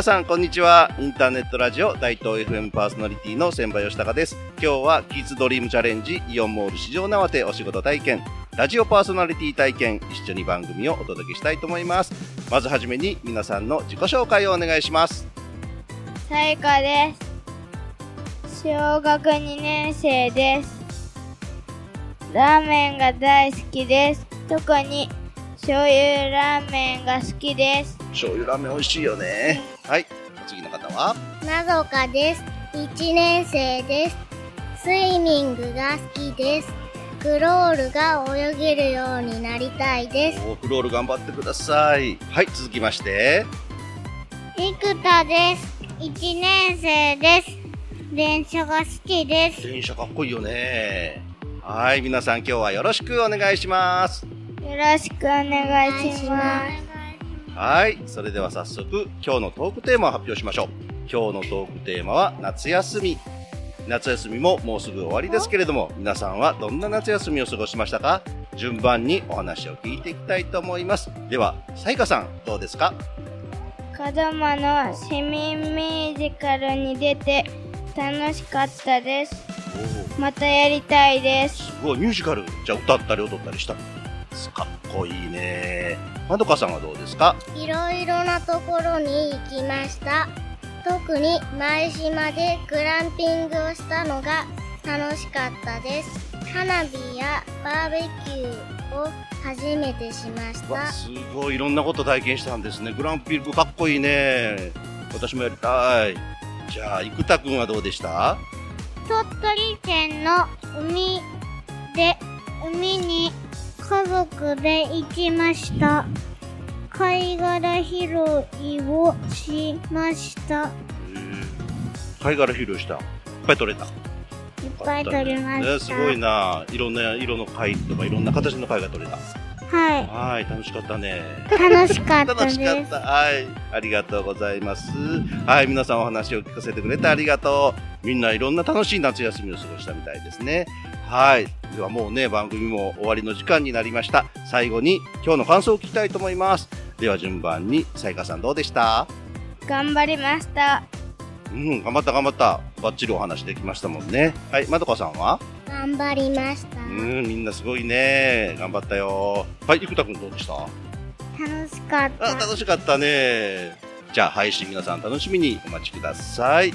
皆さんこんにちは。インターネットラジオ大東 FM パーソナリティの千葉義孝です。今日はキッズドリームチャレンジイオンモール市場縄手お仕事体験。ラジオパーソナリティ体験一緒に番組をお届けしたいと思います。まずはじめに皆さんの自己紹介をお願いします。さやかです。小学2年生です。ラーメンが大好きです特に醤油ラーメンが好きです醤油ラーメン美味しいよねはい次の方は？などかです。1年生です。スイミングが好きです。クロールが泳げるようになりたいです。おフロール頑張ってくださいはい続きまして生田です。1年生です。電車が好きです。電車かっこいいよねはい皆さん今日はよろしくお願いしますよろしくお願いしますはい。それでは早速、今日のトークテーマを発表しましょう。今日のトークテーマは夏休み。夏休みももうすぐ終わりですけれども、皆さんはどんな夏休みを過ごしましたか？順番にお話を聞いていきたいと思います。では、さいかさん、どうですか？子供の市民ミュージカルに出て楽しかったですまたやりたいですすごい、ミュージカル。じゃあ歌ったり踊ったりしたの？かっこいいね。まどかさんはどうですか？いろいろなところに行きました。特に舞島でグランピングをしたのが楽しかったです。花火やバーベキューを初めてしましわ、た。すごい、いろんなこと体験したんですね。グランピングかっこいいね。私もやりたい。じゃあ、生田くんはどうでした？鳥取県の海で海に家族で行きました貝殻拾いをしました貝殻拾いした。いっぱい取れた。いっぱい取りまねしたすごいな。いろんな色の貝とかいろんな形の貝が取れた。はいはい、楽しかったね。楽しかった楽しかった。はい。ありがとうございます。はい、皆さんお話を聞かせてくれてありがとう。みんないろんな楽しい夏休みを過ごしたみたいですね。はい。ではもうね、番組も終わりの時間になりました。最後に今日の感想を聞きたいと思います。では順番に、さやかさんどうでした？頑張りましたうん、頑張った頑張った。バッチリお話できましたもんね。はい、まどかさんは？頑張りましたうん、みんなすごいね。頑張ったよ。はい、生田くんどうでした？楽しかっあ、た楽しかったね。じゃあ、配信皆さん楽しみにお待ちください。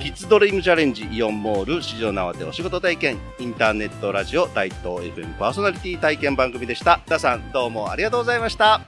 キッズドリームチャレンジイオンモール市場縄手お仕事体験インターネットラジオ大東 FM パーソナリティ体験番組でした。皆さんどうもありがとうございました。